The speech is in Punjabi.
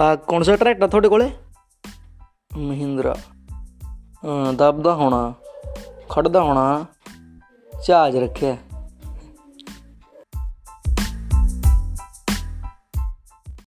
ਆ ਕੌਣ ਸਾ ਟਰੈਕਟਰ ਤੁਹਾਡੇ ਕੋਲੇ? ਮਹਿੰਦਰਾ। ਹਾਂ ਦਬਦਾ ਹੋਣਾ ਖੜਦਾ ਹੋਣਾ ਚਾਰਜ ਰੱਖਿਆ।